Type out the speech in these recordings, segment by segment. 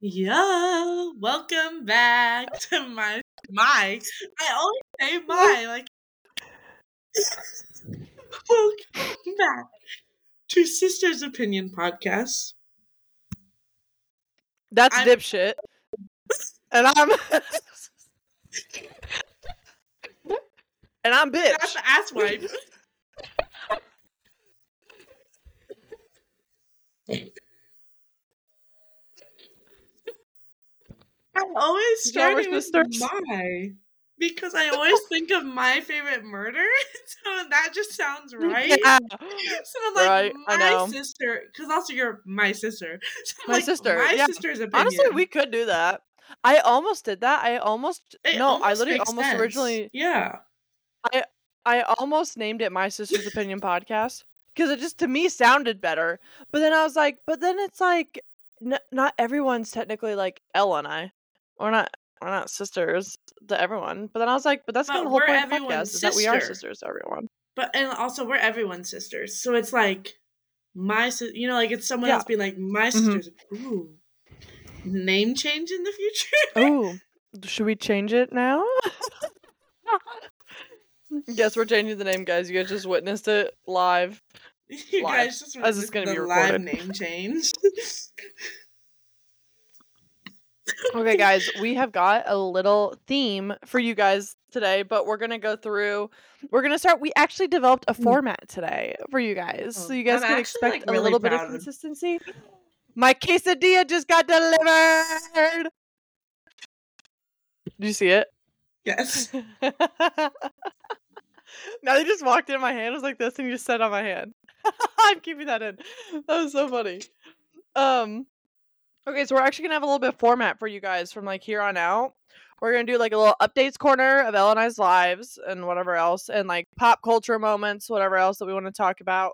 Yeah, welcome back to my my. I always say my like. welcome back to Sisters Opinion Podcast. That's I'm- dipshit. And I'm And I'm bitch. That's the asswipe. I always Is that start with my because I always think of my favorite murder, so that just sounds mm, right. Yeah. So I'm like, Right, I my sister, because also you're my sister. So My like, sister, My yeah. sister's opinion. Honestly, we could do that. I almost did that. I almost It no, I literally almost sense. originally Yeah. I almost named it my sister's opinion podcast because it just to me sounded better. But then I was like, but then it's like n- not everyone's technically like Elle and I. We're not we're not sisters to everyone. But then I was like, but that's But kind of the whole point of the podcast is that we are sisters to everyone. But and also we're everyone's sisters. So it's like my you know, like it's someone Yeah. else being like my Mhm. sister's ooh. Name change in the future? Oh, should we change it now? Guess we're changing the name, guys. You guys just witnessed it live. you Live. guys just As it's witnessed gonna be the live name change. Okay, guys, we have got a little theme for you guys today, but we're gonna go through. We're gonna start. We actually developed a Mm. format today for you guys, Oh, so you guys I'm can expect like, a little bit of consistency. My quesadilla just got delivered. Did you see it? yes. now they just walked in. My hand was like this, and you just set on my hand. I'm keeping that in. That was so funny. Um. Okay, so we're actually gonna have a little bit of format for you guys from like here on out. We're gonna do like a little updates corner of Elle and I's lives and whatever else, and like pop culture moments, whatever else that we want to talk about.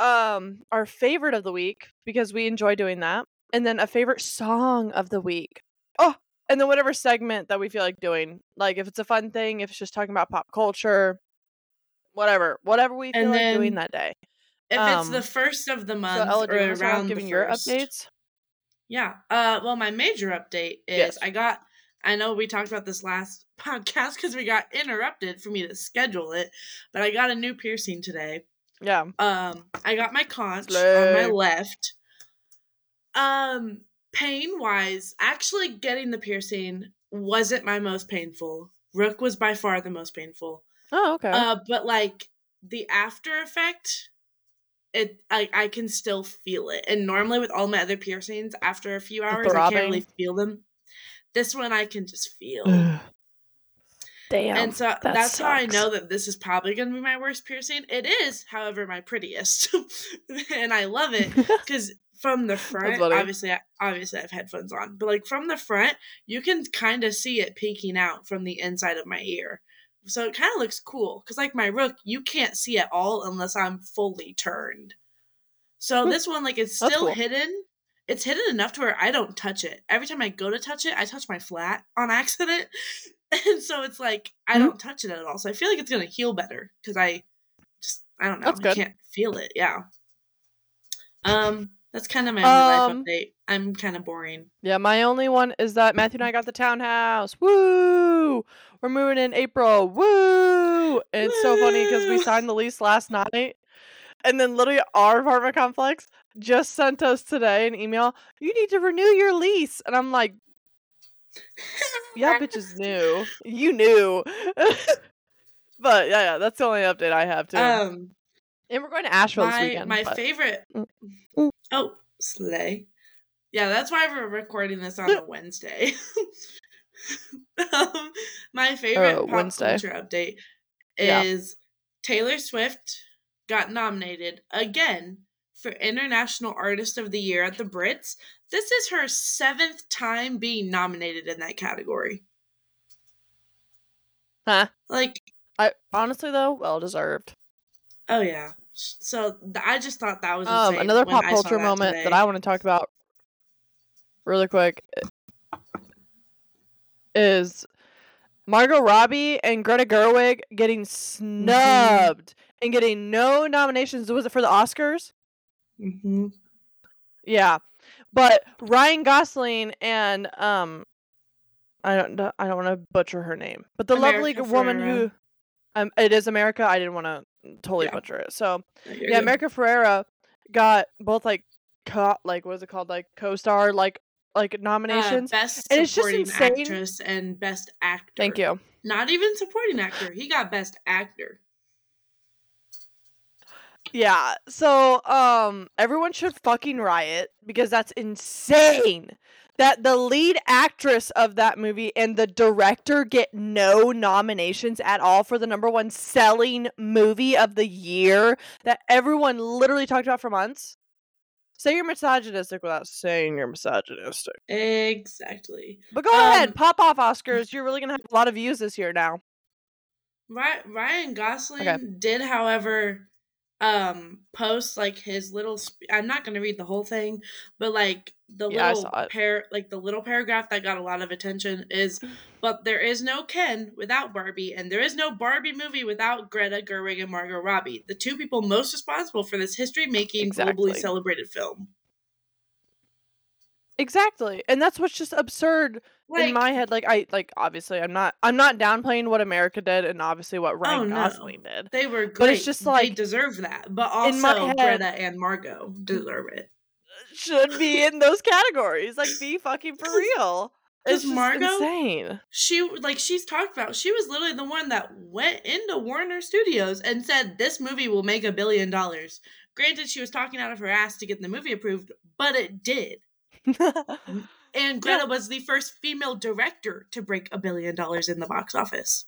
Um, our favorite of the week because we enjoy doing that, and then a favorite song of the week. Oh, and then whatever segment that we feel like doing, like if it's a fun thing, if it's just talking about pop culture, whatever, whatever we feel And like doing that day. If it's the Um, first of the So month Ella, do or you want to start around giving the your updates? Yeah. Uh well my major update is Yes. I got I know we talked about this last podcast because we got interrupted for me to schedule it, but I got a new piercing today. Yeah. Um I got my conch on my left. Um pain wise, actually getting the piercing wasn't my most painful. Rook was by far the most painful. Oh, okay. Uh, but like the after effect, it I I can still feel it. And normally with all my other piercings, after a few hours, I can't really feel them. This one I can just feel. Damn. and so that that's how I know that this is probably going to be my worst piercing. It is, however, my prettiest, and I love it because from the front, obviously, I, obviously I have headphones on, but like from the front, you can kind of see it peeking out from the inside of my ear. So it kind of looks cool because, like my rook, you can't see at all unless I'm fully turned. So this one, like, it's still cool. hidden. It's hidden enough to where I don't touch it. Every time I go to touch it, I touch my flat on accident, and so it's like I Mhm. don't touch it at all. So I feel like it's gonna heal better because I just I don't know. That's I good. can't feel it. Yeah. Um, that's kind of my only Um, life update. I'm kind of boring. yeah, my only one is that Matthew and I got the townhouse. Woo! We're moving in April. Woo! And it's so funny because we signed the lease last night. And then literally our apartment complex just sent us today an email. You need to renew your lease. And I'm like, yeah, bitches knew. You knew. but yeah, yeah, that's the only update I have too. Um, and we're going to Asheville this my weekend. my but- favorite. Mm. Oh, slay. Yeah, that's why we're recording this on a Wednesday. My favorite Oh, pop Wednesday. culture update Yeah. is Taylor Swift got nominated again for International Artist of the Year at the Brits. This is her seventh time being nominated in that category. Huh? Like, I honestly though, well deserved. oh yeah. So th- I just thought that was Um, another pop culture that moment today. that I want to talk about really quick is Margot Robbie and Greta Gerwig getting Mm-hmm. snubbed and getting no nominations. Was it for the Oscars? Mhm. Yeah. But Ryan Gosling and um, I don't know, I don't want to butcher her name, but the lovely America woman Ferrera. who, um, it is America. I didn't want to totally Yeah. butcher it. So yeah. America Ferrera got both like co- like what is it called like co-star like like Uh, nominations. best and it's just insane. actress and best actor. Thank you. Not even supporting actor. He got best actor. Yeah. So um everyone should fucking riot because that's insane. That the lead actress of that movie and the director get no nominations at all for the number one selling movie of the year that everyone literally talked about for months. Say you're misogynistic without saying you're misogynistic. Exactly. But go ahead, Um, pop off Oscars. You're really gonna have a lot of views this year now. Ryan Gosling did, however, um, post like his little. Sp- I'm not going to read the whole thing, but like the Yeah, little par, like the little paragraph that got a lot of attention is, but there is no Ken without Barbie, and there is no Barbie movie without Greta Gerwig and Margot Robbie, the two people most responsible for this history-making, Exactly. globally celebrated film. Exactly. And that's what's just absurd Like, in my head like i like obviously i'm not i'm not downplaying what america did and obviously what oh, ryan Oh, no. gosling did they were great. but it's just they like- deserve that, but also head- Greta and Margot deserve it. should be in those categories like be fucking for real it's just Margot- insane she like she's talked about she was literally the one that went into warner studios and said this movie will make a billion dollars granted she was talking out of her ass to get the movie approved but it did and greta was the first female director to break a billion dollars in the box office.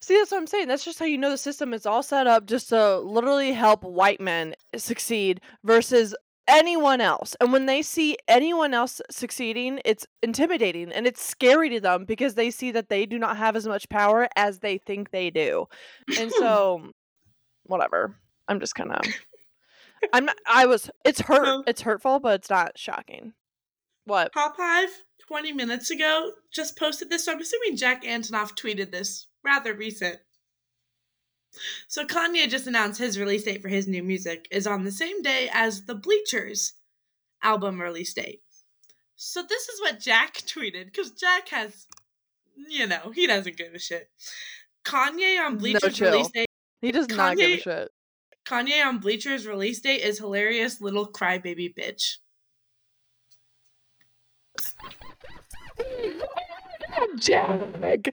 See that's what i'm saying. That's just how you know the system is all set up just to literally help white men succeed versus anyone else. And when they see anyone else succeeding it's intimidating and it's scary to them because they see that they do not have as much power as they think they do. And so whatever. I'm just kind of i'm not, i was it's hurt it's hurtful but it's not shocking what? Pop Hive 20 minutes ago just posted this so i'm assuming jack antonoff tweeted this. Rather recent. So kanye just announced his release date for his new music is on the same day as the bleachers album release date. So this is what jack tweeted because jack has you know he doesn't give a shit. Kanye on bleachers chill. release date he does not give a shit. Kanye on bleachers release date is hilarious little crybaby bitch Jack,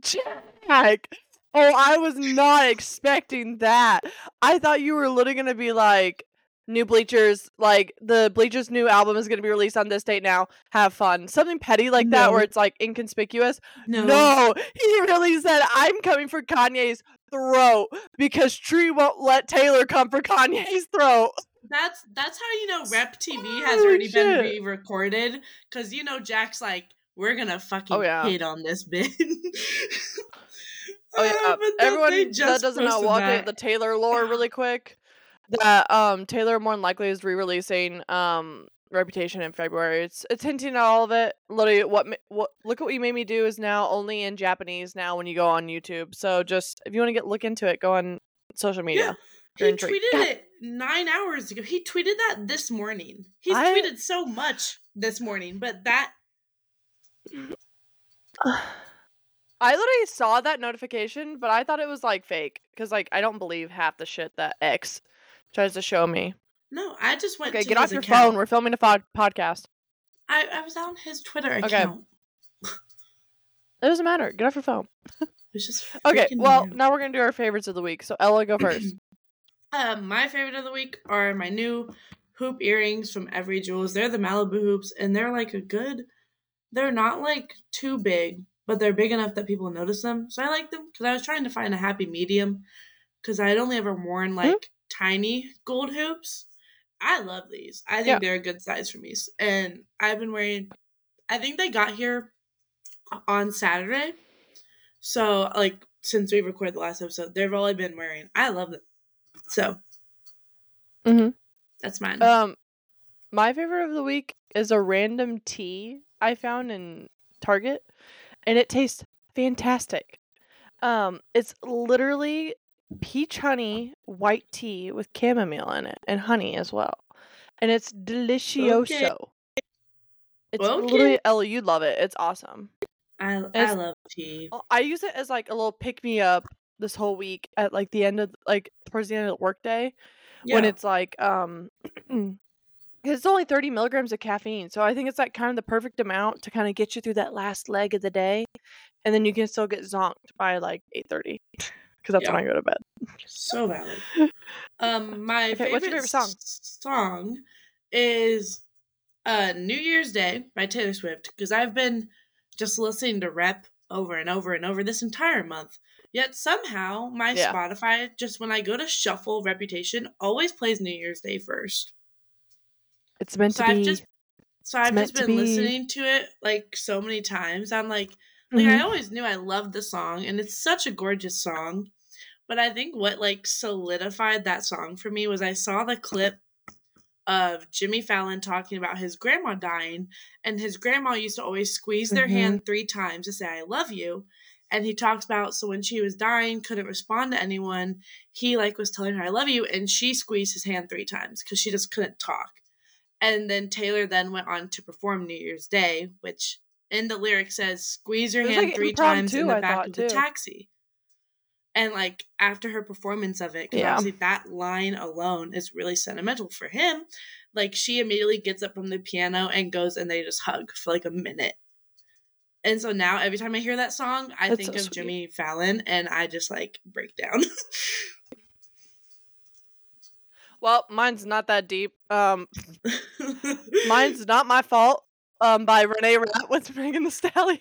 Jack. Oh, I was not expecting that. I thought you were literally gonna be like, new bleachers, like the bleachers' new album is gonna be released on this date now. Have fun, something petty like that, where it's like inconspicuous. no No, he really said, "I'm coming for Kanye's throat because Tree won't let Taylor come for Kanye's throat." That's that's how you know Rep TV has already been re-recorded because you know Jack's like we're gonna fucking Oh, yeah. hate on this bit. Oh yeah, Uh, everyone that doesn't know walk that. the Taylor lore really quick. That um Taylor more than likely is re-releasing um Reputation in February. It's it's hinting at all of it. Literally, what what look at what you made me do is now only in Japanese now when you go on YouTube. So just if you want to get look into it, go on social media. He tweeted it nine hours ago. He tweeted that this morning. He's I- tweeted so much this morning, but that I literally saw that notification, but I thought it was like fake because like I don't believe half the shit that X tries to show me. no, I just went. Okay, get off your account. phone. We're filming a pod- podcast. I, I was on his Twitter Okay. account. It doesn't matter. Get off your phone. It was just Okay, well, out. now we're gonna do our favorites of the week. So Ella, go first. Um, my favorite of the week are my new hoop earrings from Evry Jewels. They're the Malibu hoops, and they're like a good. They're not like too big, but they're big enough that people notice them. So I like them because I was trying to find a happy medium because I had only ever worn like tiny gold hoops. I love these. I think Yeah. they're a good size for me, and I've been wearing. I think they got here on Saturday, so like since we recorded the last episode, they've only been wearing. I love them. So Mhm. that's mine. Um, my favorite of the week is a random tea I found in Target, and it tastes fantastic. Um, it's literally peach honey white tea with chamomile in it and honey as well. and it's delicioso. It's Okay. literally Ella, you love it. It's awesome. I I love tea. I use it as like a little pick me up this whole week at like the end of like towards the end of the workday when it's like um 'cause it's only 30 milligrams of caffeine so i think it's like kind of the perfect amount to kind of get you through that last leg of the day and then you can still get zonked by like 8.30 because that's when i go to bed So valid. Um, my Okay, favorite, what's your favorite song? song is uh, "New Year's Day" by Taylor Swift because I've been just listening to Rep over and over and over this entire month. Yet somehow my Yeah. Spotify, just when I go to shuffle Reputation, always plays New Year's Day first. it's meant So to I've be just so I've just to been be. listening to it like so many times. I'm like, like Mhm. I always knew I loved the song and it's such a gorgeous song. But I think what like solidified that song for me was I saw the clip of Jimmy Fallon talking about his grandma dying and his grandma used to always squeeze their Mhm. hand 3 times to say I love you. And he talks about so when she was dying, couldn't respond to anyone, he like was telling her I love you and she squeezed his hand 3 times cuz she just couldn't talk. And then Taylor then went on to perform New Year's Day, which in the lyric says squeeze your hand like, three times in the I back of the taxi. And like after her performance of it, because Yeah. obviously that line alone is really sentimental for him. Like she immediately gets up from the piano and goes and they just hug for like a minute. And so now every time I hear that song, I That's think so of sweet. Jimmy Fallon and I just like break down. well mine's not that deep um mine's not my fault um by renee Rapp with megan thee stallion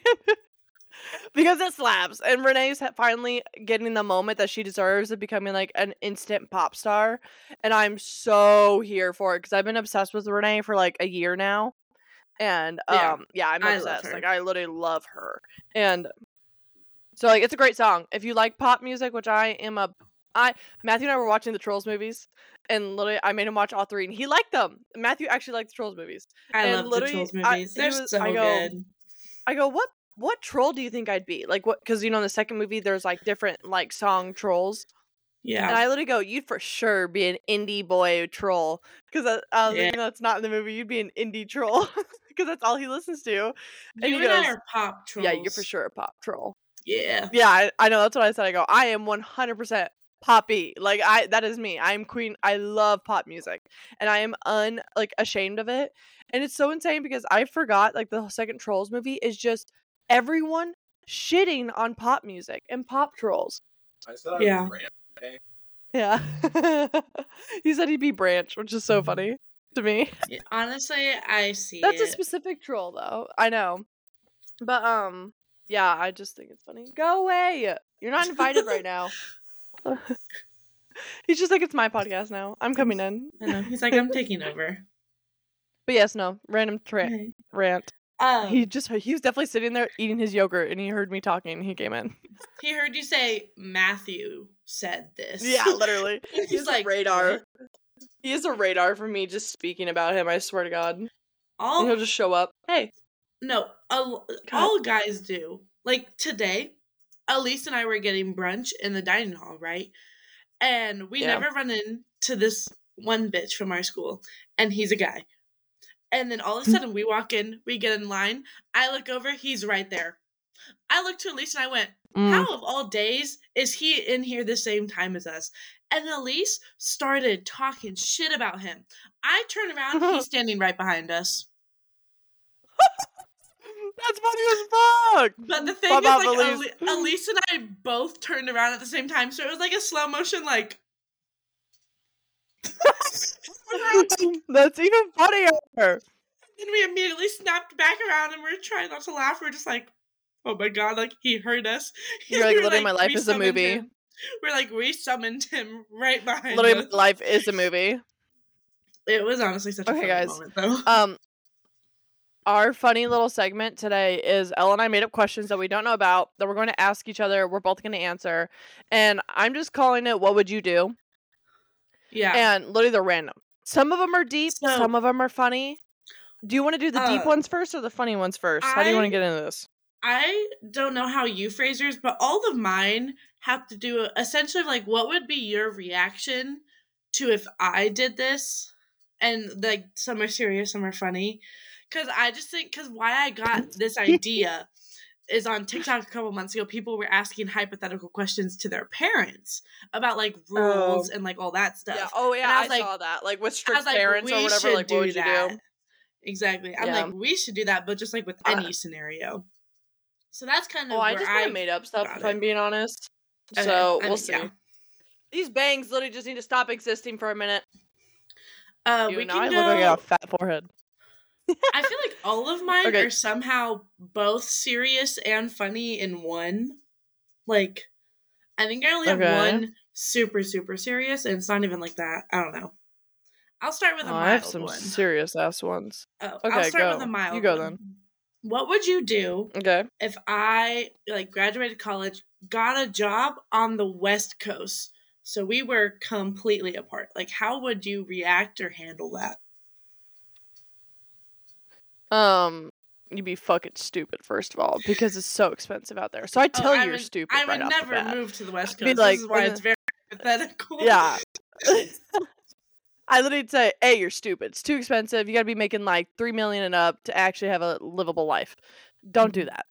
because it slaps and renee's finally getting the moment that she deserves of becoming like an instant pop star and i'm so here for it because i've been obsessed with renee for like a year now and um Yeah, yeah, i'm I obsessed like i literally love her and so like it's a great song if you like pop music which i am a i matthew and i were watching the trolls movies and literally I made him watch all three, and he liked them. Matthew actually liked the Trolls movies. I And love the literally, Trolls I- movies. he They're was- so I go, good. I go, what what troll do you think I'd be? Like what? Because you know in the second movie there's like different like song trolls, Yeah. and I literally go, you'd for sure be an indie boy troll. Because I, I was Yeah. like, no, it's not in the movie. You'd be an indie troll because that's all he listens to. and you he and I goes, are pop trolls. Yeah, you're for sure a pop troll. Yeah. Yeah, I, I know. That's what I said. I go, I am 100% poppy. Like I, that is me. I'm queen. I love pop music, and I am un like ashamed of it. And it's so insane because I forgot like the second Trolls movie is just everyone shitting on pop music and pop trolls. I said I Yeah. was. Eh? Yeah, he said he'd be Branch, which is so mm-hmm. funny to me. Honestly, I see That's a specific troll, though. I know, but um, yeah, I just think it's funny. Go away. You're not invited right now. He's just like, it's my podcast now. I'm coming in. I know. He's like, I'm taking over. But yes, no, random tra- Okay. rant. Um, He just he was definitely sitting there eating his yogurt, and he heard me talking. and He came in. he heard you say Matthew said this. Yeah, literally. He's He's like radar. He is a radar for me just speaking about him. I swear to God. And he'll just show up. Hey, no, all, all guys do. Like today, Elise and I were getting brunch in the dining hall, right? And we Yeah. never run into this one bitch from our school, and he's a guy. And then all of a Hmm. sudden, we walk in, we get in line. I look over, he's right there. I looked to Elise and I went, Mm. How of all days is he in here the same time as us? And Elise started talking shit about him. I turn around, he's standing right behind us. that's funny as fuck. But the thing is, like, Elise. Elise. And I both turned around at the same time, so it was like a slow motion, like. that's even funnier. And we immediately snapped back around and we are trying not to laugh. We are just like, oh my god, like he heard us. You're like, We were, literally, my life is a movie. him. We're like, we summoned him right behind Literally, us. life is a movie. It was honestly such a Okay, funny guys. moment, though. Um, our funny little segment today is Elle and I made up questions that we don't know about that we're going to ask each other. We're both going to answer, and I'm just calling it "What would you do?" yeah. And literally, they're random. Some of them are deep. So- some of them are funny. Do you want to do the deep Uh, ones first or the funny ones first? How do you want to get into this? I don't know how you phrase yours, but all of mine have to do essentially like what would be your reaction to if I did this and like some are serious, some are funny. Cause I just think, cause why I got this idea is on TikTok a couple months ago. People were asking hypothetical questions to their parents about like rules Oh. and like all that stuff. Yeah. Oh yeah, And I I, like- saw that. Like with strict like, parents or whatever. Like what would you do? Exactly. I'm Yeah. like, we should do that, but just like with Uh, any scenario. So that's kind of Oh, I just kind of made up stuff if it. I'm being honest. Okay, So I we'll mean, see. yeah. These bangs literally just need to stop existing for a minute. Uh, You we know, can I go. look like I got a fat forehead. I feel like all of mine Okay. are somehow both serious and funny in one. Like, I think I only have Okay. one super super serious, and it's not even like that. I don't know. I'll start with a Oh, mild I have some one. serious ass ones. Oh, I'll Okay, start with go. a You go one. then. What would you do Okay. if I like graduated college, got a job on the West Coast? So we were completely apart. Like, how would you react or handle that? Um, you'd be fucking stupid first of all because it's so expensive out there. So I tell Oh, you I you're would, stupid I right would off never move to the West Coast. like, this is why uh, it's very hypothetical. Yeah. I literally say, "Hey, you're stupid. It's too expensive. You got to be making like three million and up to actually have a livable life. Don't do Mhm. that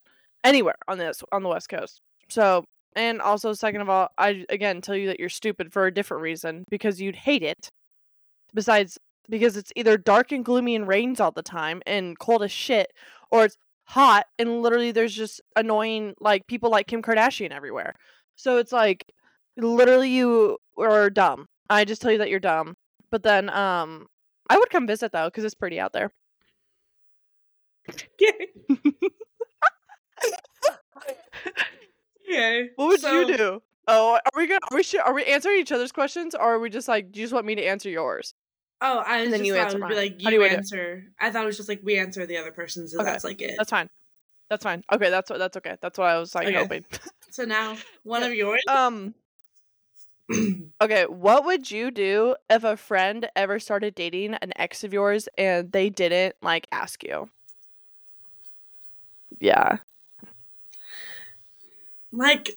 anywhere on this on the West Coast." So, and also, second of all, I again tell you that you're stupid for a different reason because you'd hate it. Besides, because it's either dark and gloomy and rains all the time and cold as shit, or it's hot and literally there's just annoying like people like Kim Kardashian everywhere. So it's like literally you are dumb. I just tell you that you're dumb. But then um I would come visit though cuz it's pretty out there. Okay. okay. What would So, you do? Oh, are we gonna are we sh- are we answering each other's questions or are we just like do you just want me to answer yours? Oh, I And then just you thought answer it would be like How do you you answer. I thought it was just like we answer the other person's, and Okay, that's like it. That's fine. That's fine. Okay, that's what that's okay. That's what I was like Okay. hoping. So now one of yours. um okay, what would you do if a friend ever started dating an ex of yours and they didn't like ask you? Yeah. like,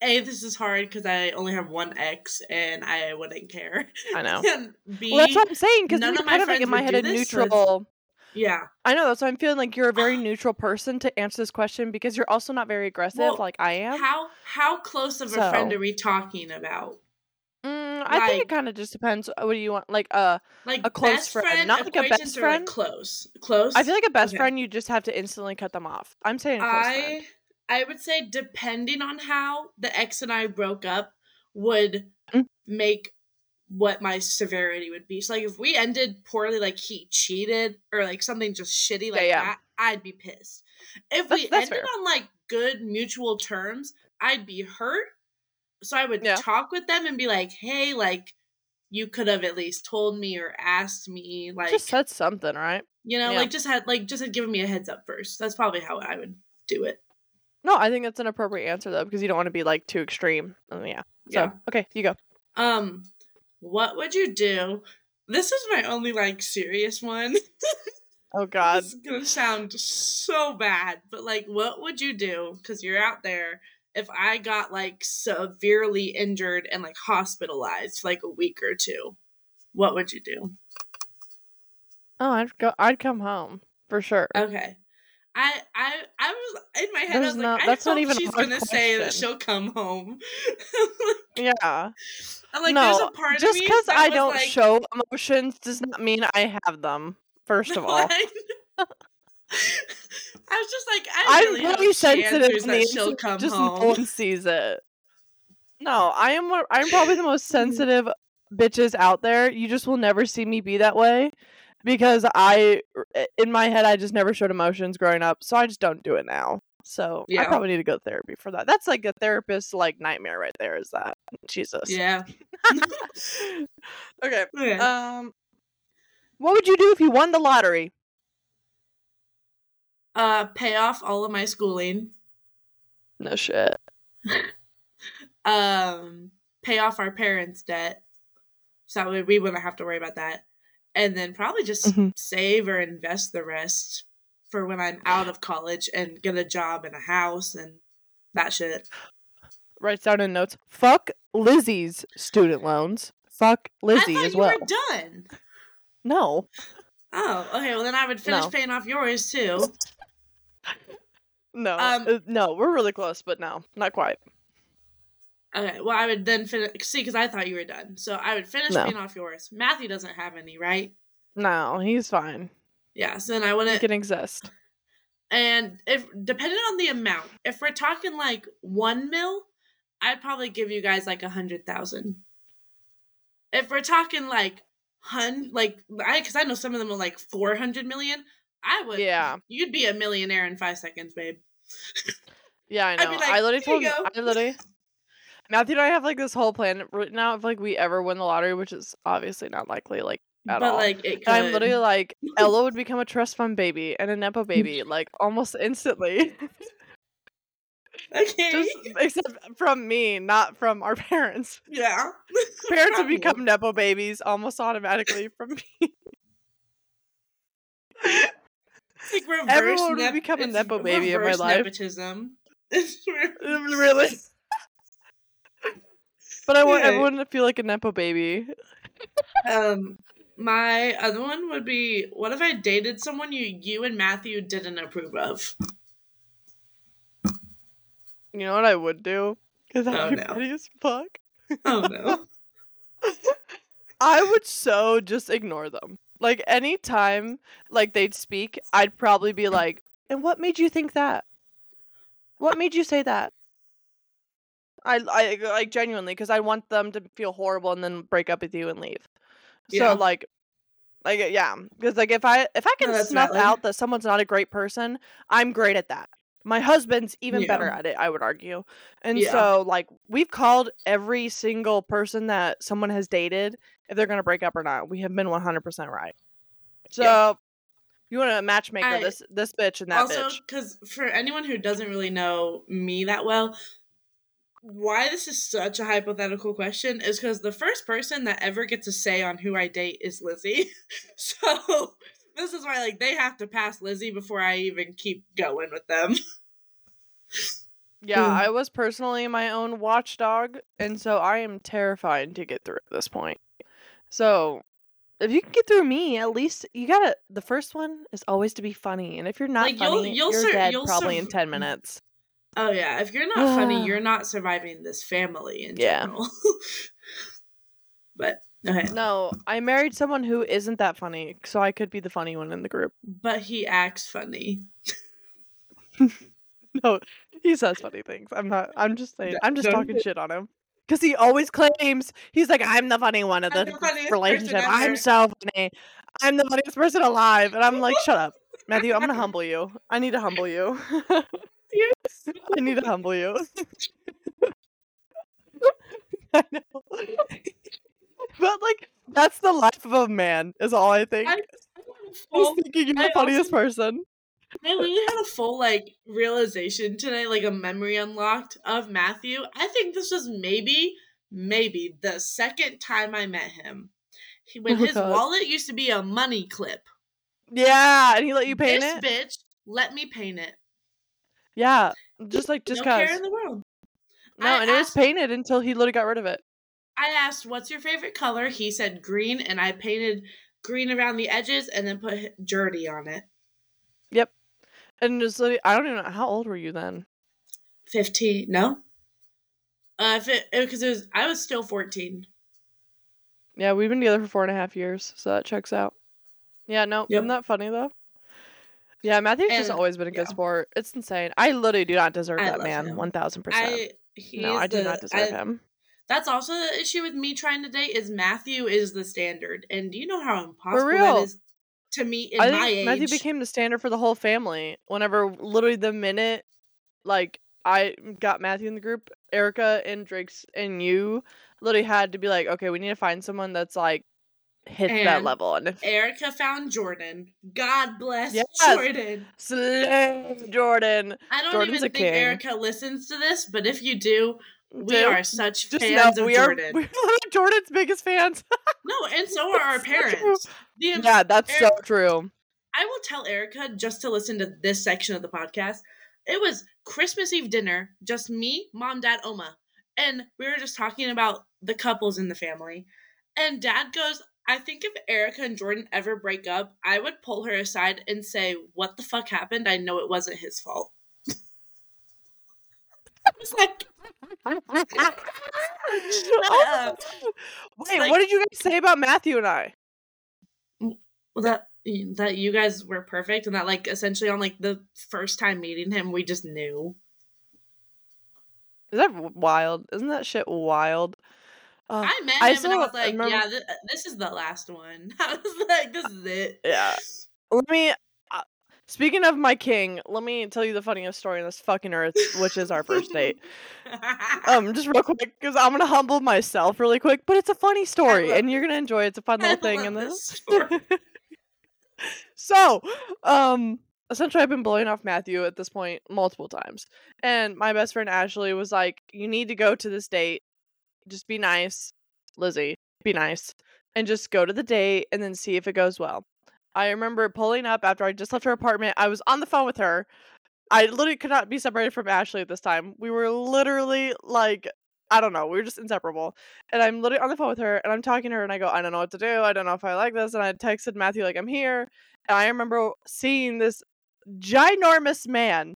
a this is hard because I only have one ex, and I wouldn't care. I know. and B, Well, that's what I'm saying because none of my kind of like friends in my would head do a this, neutral. Yeah. I know that's why I'm feeling like you're a very neutral person to answer this question because you're also not very aggressive Well, like I am. How how close of a friend are we talking about? Mm, I think it kind of just depends. What do you want? Like, uh, Like A close best friend, not like a best friend. Like close, close. I feel like a best Okay. friend you just have to instantly cut them off. I'm saying a close friend. I I would say depending on how the ex and I broke up would Mm. make what my severity would be. So like if we ended poorly, like he cheated or like something just shitty like yeah. that, I'd be pissed. If That's- we that's ended fair. on like good mutual terms, I'd be hurt. So I would Yeah. talk with them and be like, hey, like you could have at least told me or asked me, like just said something, right? you know, yeah. like just had like just had given me a heads up first. That's probably how I would do it. No, I think that's an appropriate answer though because you don't want to be like too extreme. Oh, yeah. So Yeah. okay, you go. Um, what would you do? This is my only like serious one. Oh God. it's gonna sound so bad, but like, what would you do? Because you're out there. If I got like severely injured and like hospitalized for like a week or two, what would you do? Oh, I'd go. I'd come home for sure. Okay. I I I was in my head. I was not- like, I that's not even she's gonna say that she'll come home. Yeah. I'm like, there's a part just of me just because I don't like, show emotions does not mean I have them. First of all, I was just like, I I'm really hope really she sensitive answers on the that she'll come just no home. one sees it. No, I am. I'm probably the most sensitive bitches out there. You just will never see me be that way because I, in my head, I just never showed emotions growing up, so I just don't do it now. So I probably need to go to therapy for that. That's like a therapist like nightmare right there. Is that Jesus? Yeah. okay. Okay. Um, what would you do if you won the lottery? uh, pay off all of my schooling. No shit. Um, pay off our parents' debt, so that way we wouldn't have to worry about that. And then probably just Mhm. save or invest the rest for when I'm out of college and get a job and a house and that shit. Writes down in notes. Fuck Lizzie's student loans. Fuck Lizzie as well. were done. No. Oh, okay. Well, then I would finish No. paying off yours too. No. Um, uh, no, we're really close, but no, not quite. Okay. Well, I would then finish. See, because I thought you were done, so I would finish No. paying off yours. Matthew doesn't have any, right? No, he's fine. Yeah. So then I wouldn't. can exist. And if depending on the amount, if we're talking like one mil, I'd probably give you guys like a hundred thousand. If we're talking like hun like I because I know some of them are like four hundred million, I would Yeah. you'd be a millionaire in five seconds, babe. Yeah, I know. like, I literally told you go." I literally. Matthew and I have like this whole plan written out if like we ever win the lottery, which is obviously not likely, like at but all. like it could. And I'm literally like Ella would become a trust fund baby and a nepo baby, like almost instantly. okay. Just except from me, not from our parents. yeah. Parents would become nepo babies almost automatically from me. Like Everyone would nep- become a nepo baby in my life. Nepotism. Really. But I want everyone to feel like a nepo baby. um, my other one would be: What if I dated someone you you and Matthew didn't approve of? You know what I would do? Because Oh, that'd be no. petty as fuck. Oh no! I would so just ignore them. Like anytime like they'd speak, I'd probably be like, "And what made you think that? What made you say that?" I I like genuinely because I want them to feel horrible and then break up with you and leave. Yeah. So like like uh, yeah, because like if I if I can that's snuff valid. out that someone's not a great person, I'm great at that. My husband's even better at it, I would argue. And Yeah. so like we've called every single person that someone has dated if they're gonna break up or not. We have been 100 percent right. So Yeah. you want a matchmaker I- this this bitch and that also, bitch. because for anyone who doesn't really know me that well, why this is such a hypothetical question is because the first person that ever gets a say on who I date is Lizzie. so this is why like they have to pass Lizzie before I even keep going with them. Yeah, Mm. I was personally my own watchdog, and so I am terrified to get through at this point. So, if you can get through me, at least you gotta. The first one is always to be funny, and if you're not Like, you'll- funny, you'll you're sur- dead you'll probably in ten minutes. Oh yeah, if you're not funny, you're not surviving this family in Yeah. general. but okay, No, I married someone who isn't that funny, so I could be the funny one in the group. but he acts funny. No, he says funny things. I'm not. I'm just saying. I'm just talking shit on him because he always claims he's like, "I'm the funny one of the, the relationship. I'm so funny. I'm the funniest person alive." And I'm like, "Shut up, Matthew. I'm gonna humble you. I need to humble you. I need to humble you." I know. but like, that's the life of a man. Is all I think. I, I was thinking you're I the funniest also- person. I literally had a full like realization tonight, like a memory unlocked of Matthew. I think this was maybe, maybe the second time I met him. He, oh when Oh, his God. wallet used to be a money clip. Yeah, and he let you paint this it. bitch let me paint it. Yeah, just like just no care cause. in the world. No, I and it was painted until he literally got rid of it. I asked, "What's your favorite color?" He said green, and I painted green around the edges and then put dirty on it. Yep, and just literally, I don't even know how old were you then. Fifteen? No. Uh, if it because it, was I was still fourteen. Yeah, we've been together for four and a half years, so that checks out. Yeah, no, Yep. isn't that funny though? Yeah, Matthew's just always been a good yeah. sport. It's insane. I literally do not deserve I that man. One thousand percent. No, I do the- not deserve I- him. That's also the issue with me trying to date is Matthew is the standard, and do you know how impossible that is to meet in I my age? Matthew became the standard for the whole family. Whenever literally the minute, like I got Matthew in the group, Erica and Drake's and you literally had to be like, okay, we need to find someone that's like hits that level. And Erica found Jordan. God bless Yes. Jordan. slay Jordan, I don't Jordan's even think king. Erica listens to this, but if you do, we Dude, are such fans know of we are Jordan. we're Jordan's biggest fans. no, and so are our so parents. The, yeah, that's so true. I will tell Erica just to listen to this section of the podcast. It was Christmas Eve dinner, just me, mom, dad, Oma. And we were just talking about the couples in the family. And dad goes, I think if Erica and Jordan ever break up, I would pull her aside and say, "What the fuck happened? I know it wasn't his fault." I was like, Oh, Wait, like- what did you guys say about Matthew and I? that that you guys were perfect, and that like essentially on like the first time meeting him, we just knew. Is that wild? Isn't that shit wild? Uh, I met him I and I was like, remember- "Yeah, th- this is the last one." I was like, "This is it." Yeah. let me. Uh, speaking of my king, let me tell you the funniest story on this fucking earth, which is our first date. Um, just real quick, because I'm gonna humble myself really quick, but it's a funny story, and you're gonna enjoy it. It's a fun I little thing this this. so, um, essentially, I've been blowing off Matthew at this point multiple times, and my best friend Ashley was like, "You need to go to this date. Just be nice, Lizzie. Be nice, and just go to the date, and then see if it goes well." I remember pulling up after I just left her apartment. I was on the phone with her. I literally could not be separated from Ashley at this time. We were literally like, I don't know, we were just inseparable. And I'm literally on the phone with her and I'm talking to her and I go, I don't know what to do. I don't know if I like this. And I texted Matthew, like, I'm here. And I remember seeing this ginormous man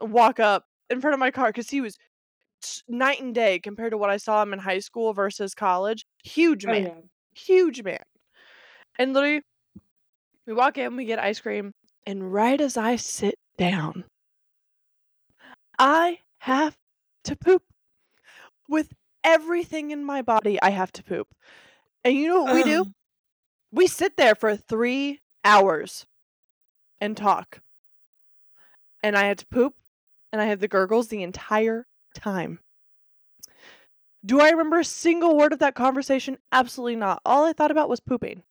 walk up in front of my car because he was s- night and day compared to what I saw him in high school versus college. Huge Oh, man yeah. huge man. And literally, we walk in, we get ice cream, and right as I sit down, I have to poop. With everything in my body, I have to poop. And you know what we do? We sit there for three hours and talk. And I had to poop, and I had the gurgles the entire time. Do I remember a single word of that conversation? Absolutely not. All I thought about was pooping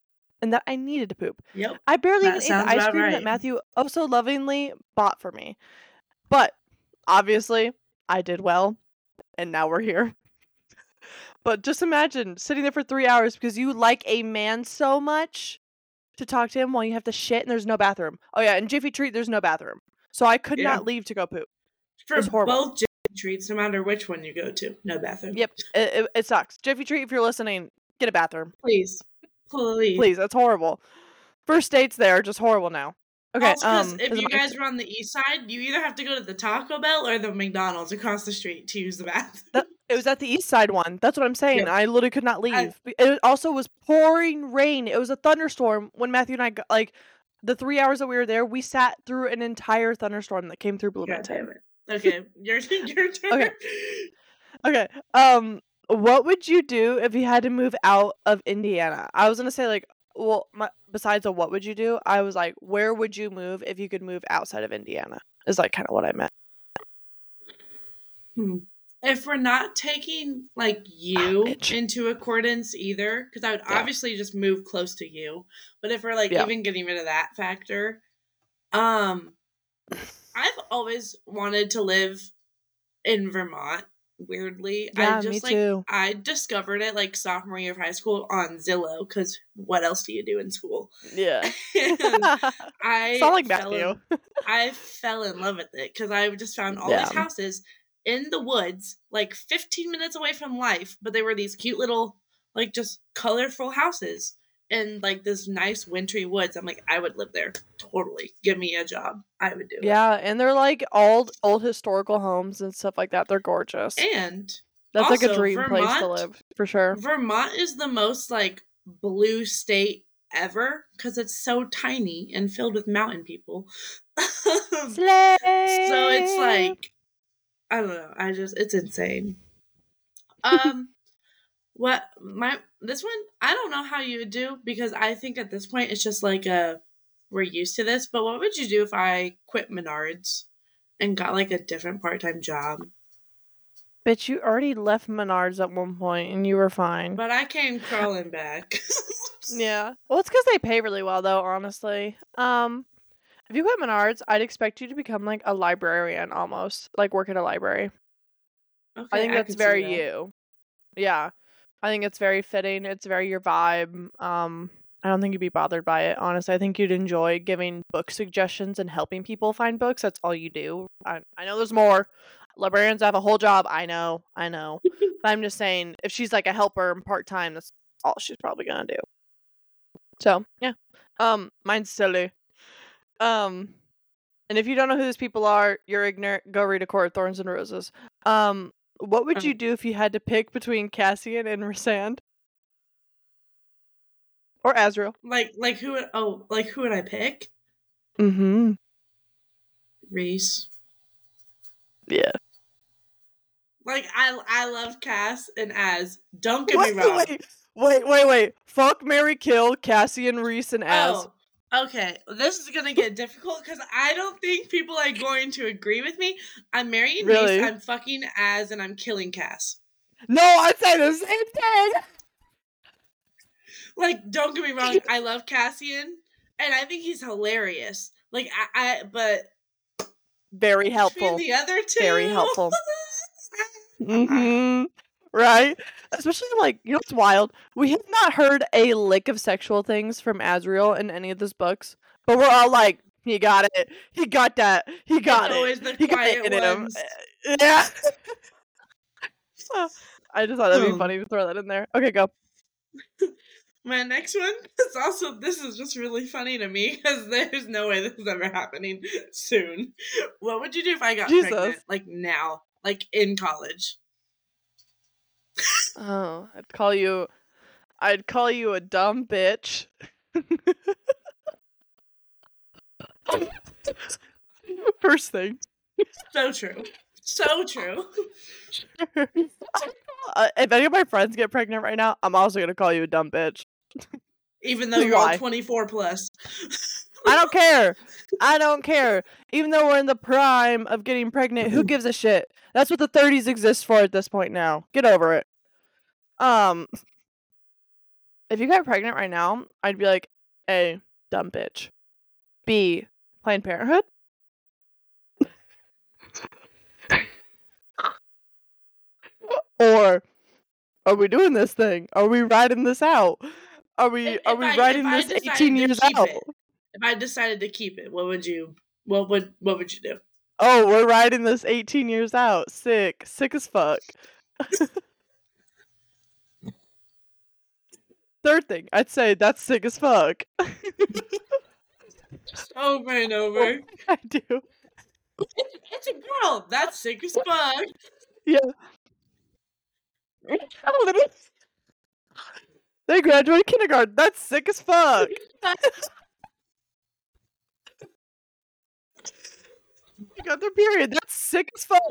and that I needed to poop. Yep. I barely even ate the ice cream that. Matthew oh so lovingly bought for me. But obviously, I did well, and now we're here. but just imagine sitting there for three hours because you like a man so much to talk to him while you have to shit and there's no bathroom. Oh yeah, and Jiffy Treat there's no bathroom, so I could Yeah. not leave to go poop. For was horrible. both treats, no matter which one you go to, no bathroom. Yep, it, it, sucks. Jiffy Treat, if you're listening, get a bathroom, Please, please, please. That's horrible. First dates there are just horrible now. Okay, Also, um, if you guys are on the east side, you either have to go to the Taco Bell or the McDonald's across the street to use the bathroom. That- it was at the east side one. That's what I'm saying. I literally could not leave. I- it also was pouring rain. It was a thunderstorm when Matthew and I got like the three hours that we were there. We sat through an entire thunderstorm that came through Bloomington. Damn it. Okay, your your turn. Okay. Okay. Um, what would you do if you had to move out of Indiana? I was gonna say like, well, my, besides a what would you do? I was like, where would you move if you could move outside of Indiana? Is like kind of what I meant. Hmm. If we're not taking like you bitch. into accordance either, because I would Yeah. obviously just move close to you. But if we're like Yeah. even getting rid of that factor, um, I've always wanted to live in Vermont. Weirdly, Yeah, I just me like too. I discovered it like sophomore year of high school on Zillow. Because what else do you do in school? Yeah. And I Sound like fell in- Matthew. I fell in love with it because I just found all Yeah. these houses in the woods, like 15 minutes away from life, but they were these cute little, like just colorful houses in like this nice wintry woods. I'm like, I would live there totally. Give me a job, I would do it. Yeah, and they're like old old historical homes and stuff like that. They're gorgeous. And That's like a also, dream place to live for sure. Vermont is the most like blue state ever because it's so tiny and filled with mountain people. so it's like I don't know. I just it's insane. Um what my this one I don't know how you would do because I think at this point it's just like a we're used to this, but what would you do if I quit Menards and got like a different part-time job? But you already left Menards at one point and you were fine. But I came crawling back. Yeah. Well, it's because they pay really well, though. Honestly, um, if you quit Menards, I'd expect you to become like a librarian, almost like work at a library. Okay, I think that's can very that. you. Yeah, I think it's very fitting. It's very your vibe. Um, I don't think you'd be bothered by it. Honestly, I think you'd enjoy giving book suggestions and helping people find books. That's all you do. I, I know there's more. Librarians have a whole job. I know. I know. but I'm just saying, if she's like a helper and part time, that's all she's probably gonna do. So yeah. Um, mine's silly. Um, and if you don't know who these people are, you're ignorant. Go read A Court of Thorns and Roses. Um, what would you do if you had to pick between Cassian and Rysand? Or Azrael? Like like who would oh like who would I pick? Mm-hmm. Rhys. Yeah. Like I I love Cass and Az. Don't get Wait, me wrong. wait, wait, wait, wait. Fuck Mary Kill, Cassian, Rhys, and Az. Oh, okay. This is gonna get difficult because I don't think people are going to agree with me. I'm marrying Really? Rhys. I'm fucking Az, and I'm killing Cass. No, I'd say the same thing. Like, don't get me wrong. I love Cassian, and I think he's hilarious. Like, I, I but Very helpful. the other two, Very helpful. Mm-hmm. Right? Especially like, you know it's wild? We have not heard a lick of sexual things from Azrael in any of these books. But we're all like, he got it. He got that. He got it. always the he got quiet it in him. ones. Yeah. I just thought that'd be funny to throw that in there. Okay, go. My next one is also this is just really funny to me because there's no way this is ever happening soon. What would you do if I got Jesus. pregnant? Like now, like in college? Oh, I'd call you I'd call you a dumb bitch. First thing. So true. So true. uh, if any of my friends get pregnant right now, I'm also gonna call you a dumb bitch. Even though you're all 24 plus. I don't care. I don't care. Even though we're in the prime of getting pregnant, who gives a shit? That's what the 30s exist for at this point now. Get over it. Um if you got pregnant right now, I'd be like, A, dumb bitch. B, Planned Parenthood. or are we doing this thing? Are we riding this out? Are we If- are we I- if riding this 18 years out? it. If I decided to keep it, what would you? What would what would you do? Oh, we're riding this 18 years out. Sick. Sick as fuck. Third thing, I'd say that's sick as fuck. Over and over. I do. it's a girl. That's sick as fuck. They graduated kindergarten. That's sick as fuck. They got their period. That's sick as fuck.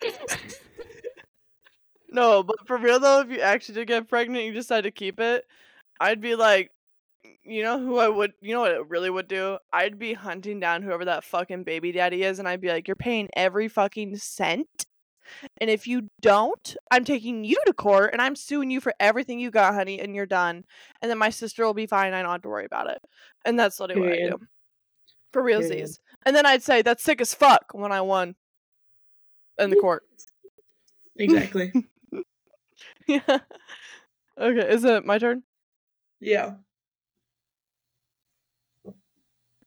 no, but for real though, if you actually did get pregnant, you decide to keep it, I'd be like, you know who I would, you know what it really would do? I'd be hunting down whoever that fucking baby daddy is, and I'd be like, you're paying every fucking cent. And if you don't, I'm taking you to court and I'm suing you for everything you got, honey, and you're done. And then my sister will be fine. I don't have to worry about it. And that's literally what I do. For realsies. Period. And then I'd say that's sick as fuck when I won in the court. Exactly. yeah. Okay, is it my turn? Yeah.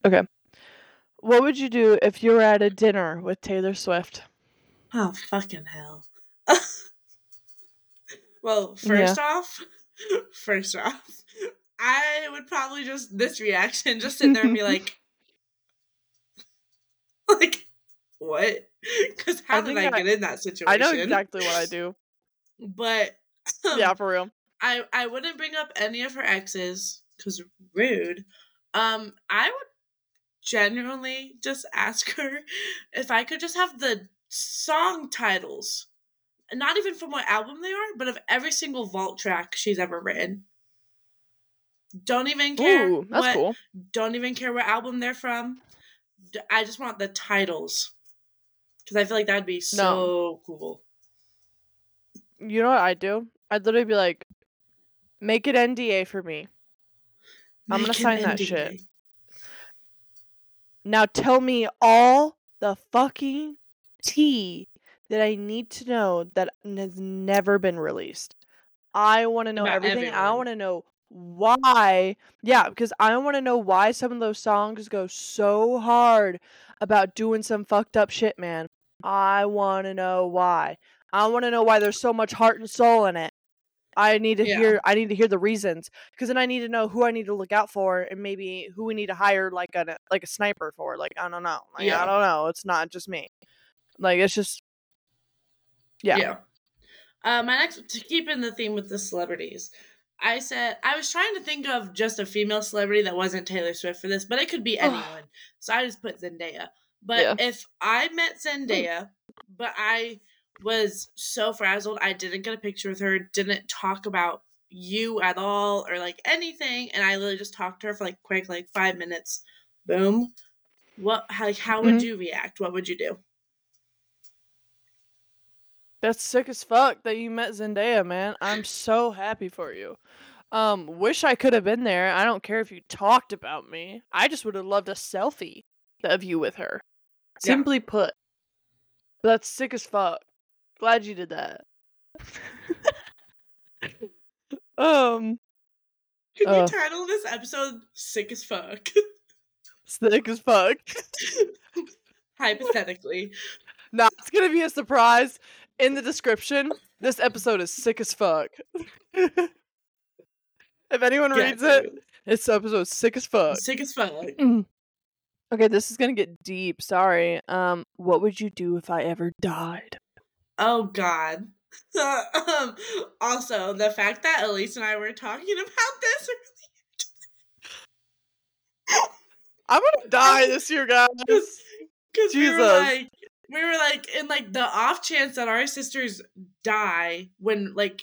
Okay. What would you do if you were at a dinner with Taylor Swift? Oh fucking hell. well, first off, first off, I would probably just this reaction, just sit there and be like, like, what? Because how I did I, I- get in that situation? I know exactly what I do. But yeah, for real. I I wouldn't bring up any of her exes because rude. Um, I would genuinely just ask her if I could just have the song titles, not even from what album they are, but of every single vault track she's ever written. Don't even care. Ooh, that's what, cool. Don't even care what album they're from. I just want the titles because I feel like that'd be so cool. You know what I'd do? I'd literally be like, make it NDA for me. I'm gonna Make sign that shit. Now tell me all the fucking tea that I need to know that has never been released. I want to know About everything. I want to know why. Yeah, because I want to know why some of those songs go so hard about doing some fucked up shit, man. I want to know why. I want to know why there's so much heart and soul in it. I need to Yeah. hear I need to hear the reasons because then I need to know who I need to look out for and maybe who we need to hire like a like a sniper for. Like I don't know. Like, Yeah. I don't know. It's not just me. Like it's just Yeah. Uh, my next to keep in the theme with the celebrities, I said I was trying to think of just a female celebrity that wasn't Taylor Swift for this, but it could be anyone. so I just put Zendaya. But Yeah. if I met Zendaya, but I was so frazzled, I didn't get a picture with her, didn't talk about you at all or like anything, and I literally just talked to her for like quick, like five minutes. Boom. What? How, like, how would Mhm. you react? What would you do? That's sick as fuck that you met Zendaya, man. I'm so happy for you. Um, wish I could have been there. I don't care if you talked about me. I just would have loved a selfie of you with her. Yeah. Simply put. That's sick as fuck. Glad you did that. um, Can Uh. you title this episode "Sick as Fuck"? sick as fuck. Hypothetically, Nah, it's gonna be a surprise in the description. This episode is sick as fuck. if anyone Yeah, reads it, this episode is sick as fuck. Sick as fuck. Okay, this is gonna get deep. Sorry. Um, what would you do if I ever died? Oh God. um, also, the fact that Elise and I were talking about this, I'm gonna die this year, guys. because we were Jesus. like, we were like, in like the off chance that our sisters die when like,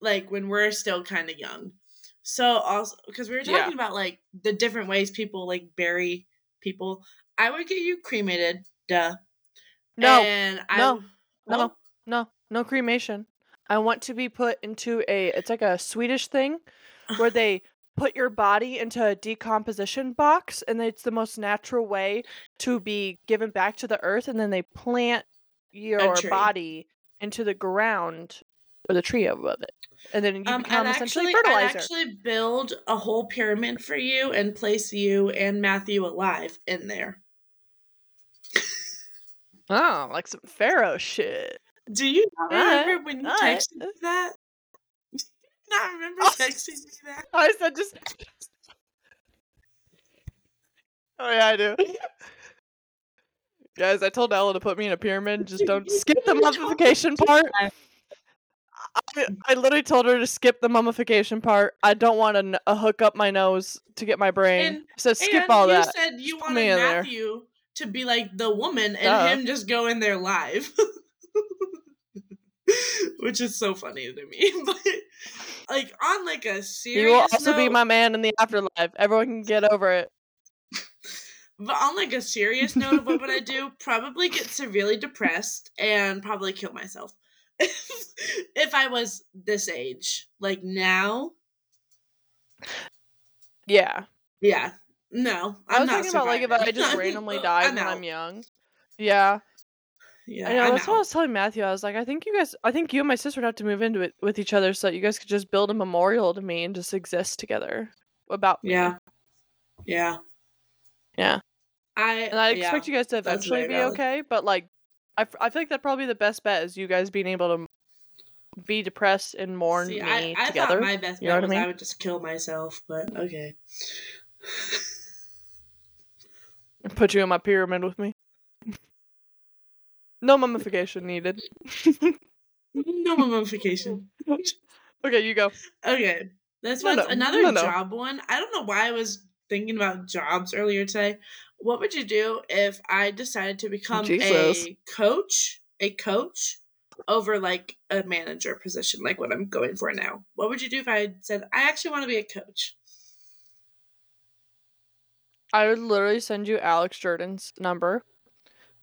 like when we're still kind of young. So also, because we were talking Yeah. about like the different ways people like bury people, I would get you cremated. Duh. No, And I, no, no, Oh, no, no cremation. I want to be put into a. It's like a Swedish thing where they put your body into a decomposition box, and it's the most natural way to be given back to the earth, and then they plant your body into the ground or the tree above it, and then you Um, become essentially actually, I'd actually build a whole pyramid for you and place you and Matthew alive in there. Oh, like some pharaoh shit. Do you remember when you texted that? not remember texting me that? I said just. Oh yeah, I do. Guys, I told Ella to put me in a pyramid. Just don't skip the mummification part. I, I literally told her to skip the mummification part. I don't want to uh, hook up my nose to get my brain. And- so skip and all you that. You said you me wanted in there. Matthew to be like the woman and Duh. him just go in there live. Which is so funny to me. But like on like a serious He will also be note- my man in the afterlife. Everyone can get over it. But on like a serious note of what would I do? Probably get severely depressed and probably kill myself. if I was this age. Like now, Yeah. yeah. No. i I'm was not thinking about like if I just randomly I'm died when out. I'm young. Yeah. Yeah, I know I'm that's what I was telling Matthew. I was like, I think you guys, I think you and my sister would have to move into it with each other so that you guys could just build a memorial to me and just exist together about me. Yeah. Yeah. Yeah. I And I yeah. expect you guys to eventually be valid. okay, but like, I, f- I feel like that'd probably the best bet is you guys being able to be depressed and mourn See, me I, I together. thought my best You know bet what I was I would just kill myself, but okay. and put you in my pyramid with me. No mummification needed. no mummification. okay, you go. Okay. This No, one's no, another no, no. job one. I don't know why I was thinking about jobs earlier today. What would you do if I decided to become Jesus. a coach, a coach over like a manager position, like what I'm going for now? What would you do if I said I actually want to be a coach? I would literally send you Alex Jordan's number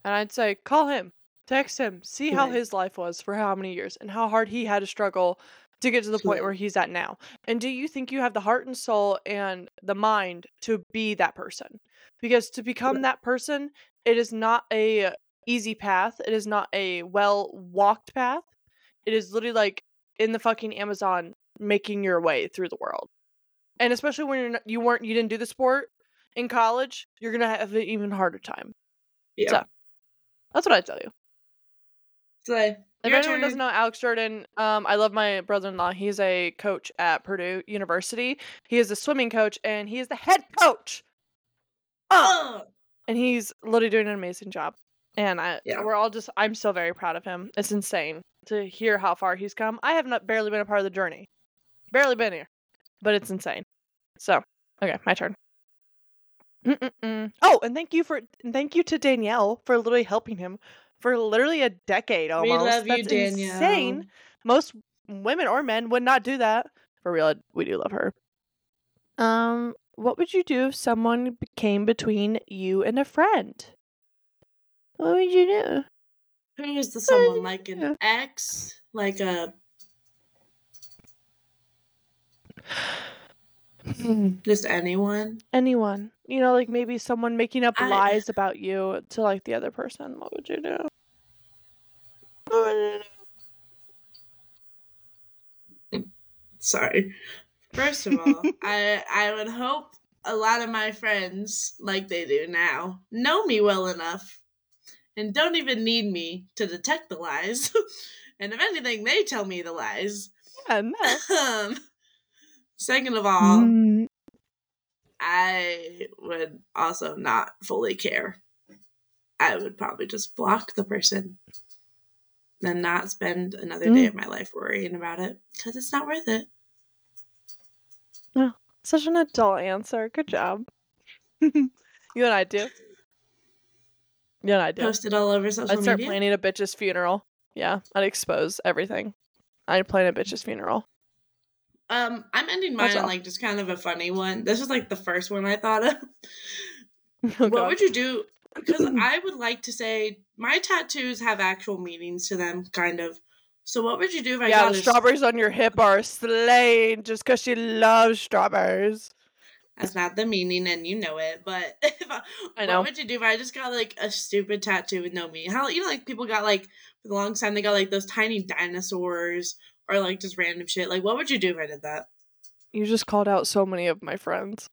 and I'd say, call him, text him, see how his life was for how many years and how hard he had to struggle to get to the point where he's at now. And do you think you have the heart and soul and the mind to be that person? Because to become that person, it is not a easy path. It is not a well walked path. It is literally like in the fucking Amazon making your way through the world. And especially when you're not, you weren't you didn't do the sport in college, you're gonna have an even harder time. Yeah. So- That's what I tell you. Slay. If Your anyone doesn't know Alex Jordan, um, I love my brother-in-law. He's a coach at Purdue University. He is a swimming coach, and he is the head coach. Oh, and he's literally doing an amazing job. And I, Yeah. we're all just, I'm still very proud of him. It's insane to hear how far he's come. I have not barely been a part of the journey, barely been here, but it's insane. So, okay, my turn. Mm-mm-mm. Oh, and thank you for, and thank you to Danielle for literally helping him for literally a decade we almost. love you, That's Danielle. insane. Most women or men would not do that. For real, we do love her. Um, what would you do if someone came between you and a friend? What would you do? Who is the someone like Yeah. an ex, like a just anyone? Anyone. You know, like maybe someone making up I- lies about you to like the other person. What would you do? What would you do? Sorry. First of all, I I would hope a lot of my friends, like they do now, know me well enough and don't even need me to detect the lies. and if anything, they tell me the lies. Yeah, no. Um, second of all, Mm, I would also not fully care. I would probably just block the person and not spend another day Mm. of my life worrying about it because it's not worth it. Oh, Such an adult answer. Good job. you and I do. You and I do. Post it all over social I'd start media. planning a bitch's funeral. Yeah, I'd expose everything. I'd plan a bitch's funeral. Um, I'm ending mine on like just kind of a funny one. This is like the first one I thought of. Oh, what God. would you do? Because I would like to say my tattoos have actual meanings to them, kind of. So what would you do if I yeah, got strawberries on your hip are slaying just because she loves strawberries. That's not the meaning, and you know it. But if I, I know. what would you do if I just got like a stupid tattoo with no meaning? How you know, like people got like for the longest time they got like those tiny dinosaurs or like just random shit. Like, what would you do if I did that? You just called out so many of my friends.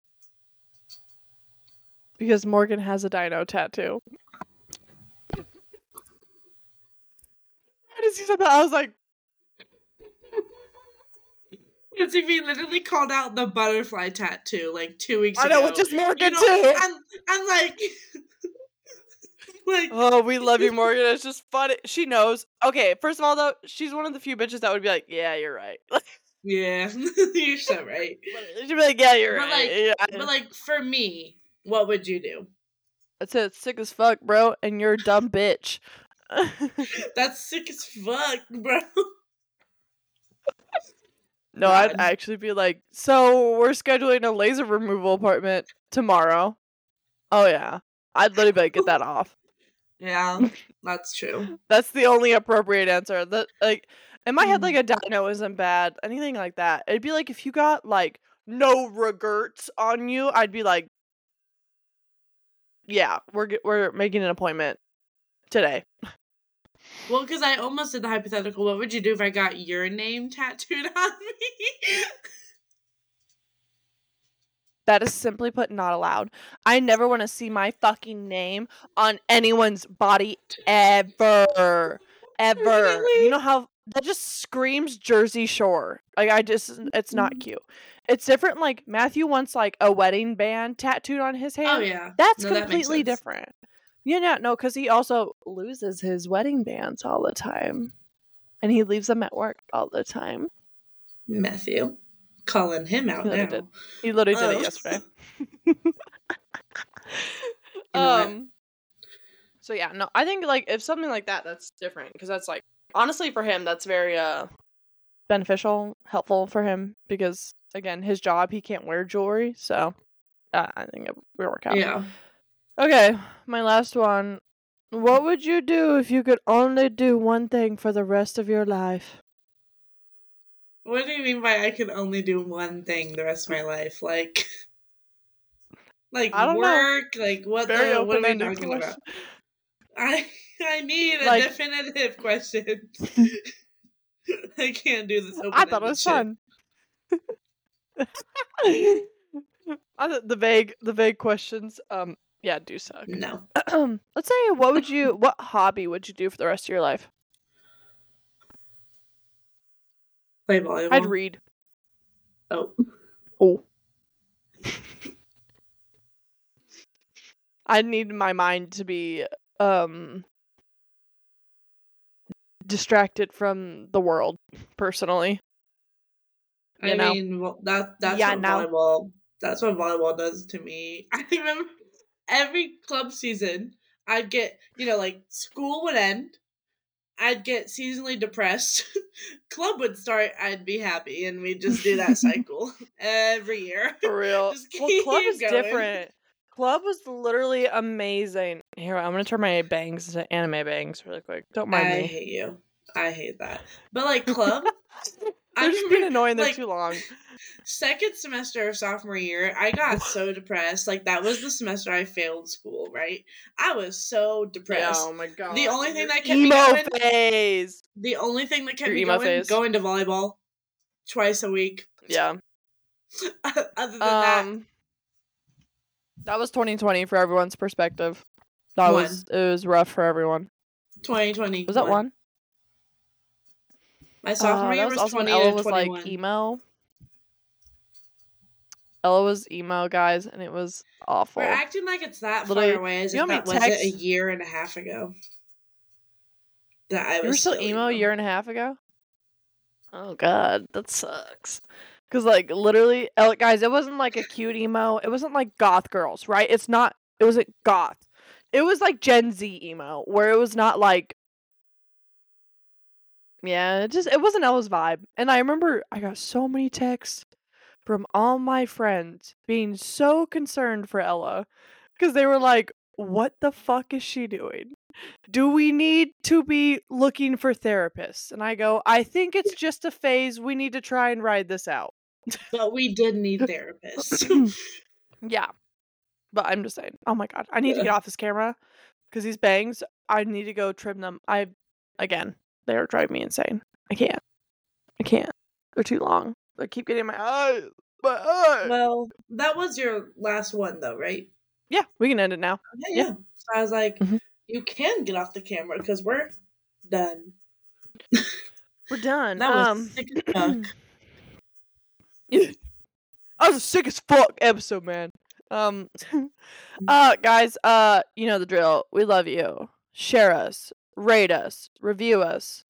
Because Morgan has a dino tattoo. As you said that, I was like, Because if he literally called out the butterfly tattoo like two weeks I ago, I know, which is you Morgan know, too. I'm, I'm like, like Oh, we love you, Morgan. It's just funny. She knows. Okay, first of all, though, she's one of the few bitches that would be like, "Yeah, you're right." yeah, you're so right. She'd be like, "Yeah, you're But, right." like-. But like for me, what would you do? That's it. Sick as fuck, bro, and you're a dumb bitch. That's sick as fuck, bro. no, I'd actually be like, "So we're scheduling a laser removal appointment tomorrow." Oh yeah, I'd literally be like, "Get that off." Yeah, that's true. That's the only appropriate answer. That like in my head, like mm-hmm. a dino isn't bad. Anything like that. It'd be like if you got like no regrets on you, I'd be like, yeah, we're we're making an appointment today. Well, because I almost did the hypothetical. What would you do if I got your name tattooed on me? That is simply put not allowed. I never want to see my fucking name on anyone's body ever. Ever. Really? You know how that just screams Jersey Shore. Like I just it's not Mhm. cute. It's different like Matthew wants like a wedding band tattooed on his hand. oh yeah, That's No, completely sense. different. You know, no, because he also loses his wedding bands all the time. And he leaves them at work all the time. Matthew, calling him out He now. did. He literally did Oh. it yesterday. You know what? um so yeah no i think like if something like that that's different because that's like honestly for him that's very uh beneficial helpful for him because again his job he can't wear jewelry so uh, i think it would work out Yeah. Okay my last one what would you do if you could only do one thing for the rest of your life What do you mean by I could only do one thing the rest of my life? Like, like I don't know. work? Like what? very the, what are we open-ended talking question. about? I I need a Like- definitive question. I can't do this. i thought it was fun I thought the vague the vague questions um yeah do suck No. let's say what would you what hobby would you do for the rest of your life Play volleyball. I'd read. Oh. Oh. I need my mind to be um distracted from the world personally. You I know. mean, well, that that's Yeah, what now. volleyball. That's what volleyball does to me. I remember every club season, I'd get you know like school would end, I'd get seasonally depressed. club would start, I'd be happy, and we'd just do that cycle every year. For real. Well, club is going. different. Club was literally amazing. Here, I'm gonna turn my bangs into anime bangs really quick. Don't mind I me. I hate you. I hate that. But like club, They're just remember, annoying. They're like, too long. second semester of sophomore year, I got so depressed. Like that was the semester I failed school, right? I was so depressed. oh my god. The only thing Your that kept me emo going- phase. The only thing that kept Your me going, phase. going to volleyball twice a week. Yeah. Other than that, Um. That was 2020 for everyone's perspective. That One. was it was rough for everyone. 2020 Was that one? My sophomore Uh, year was was, also when Ella was 21. like emo. Ella was emo, guys, and it was awful. We're acting like it's that Literally, far away as you if that many wasn't a year and a half ago. That I was You were still so emo a year and a half ago. Oh god, that sucks. Cause like literally, uh, guys, it wasn't like a cute emo. It wasn't like goth girls, right? It's not. It wasn't goth. It was like Gen Z emo, where it was not like. Yeah, it just it wasn't Ella's vibe. And I remember I got so many texts from all my friends being so concerned for Ella, because they were like, "What the fuck is she doing?" do we need to be looking for therapists? And I go, I think it's just a phase. We need to try and ride this out. But we did need therapists. yeah. But I'm just saying, oh my god, I need to get off this camera because these bangs, I need to go trim them. I, again, they're driving me insane. I can't. I can't. They're too long. I keep getting my eyes. My eyes. well, that was your last one, though, right? yeah, we can end it now. Okay, Yeah. yeah. So I was like, Mhm. you can get off the camera because we're done. We're done. That was um, sick as fuck. That was a sick as fuck episode, man. Um, uh, guys, uh, you know the drill. We love you. Share us, rate us, review us,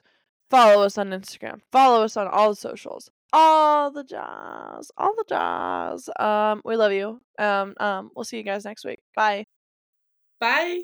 follow us on Instagram, follow us on all the socials, all the jazz, all the jazz. Um, we love you. Um, um, we'll see you guys next week. Bye. Bye.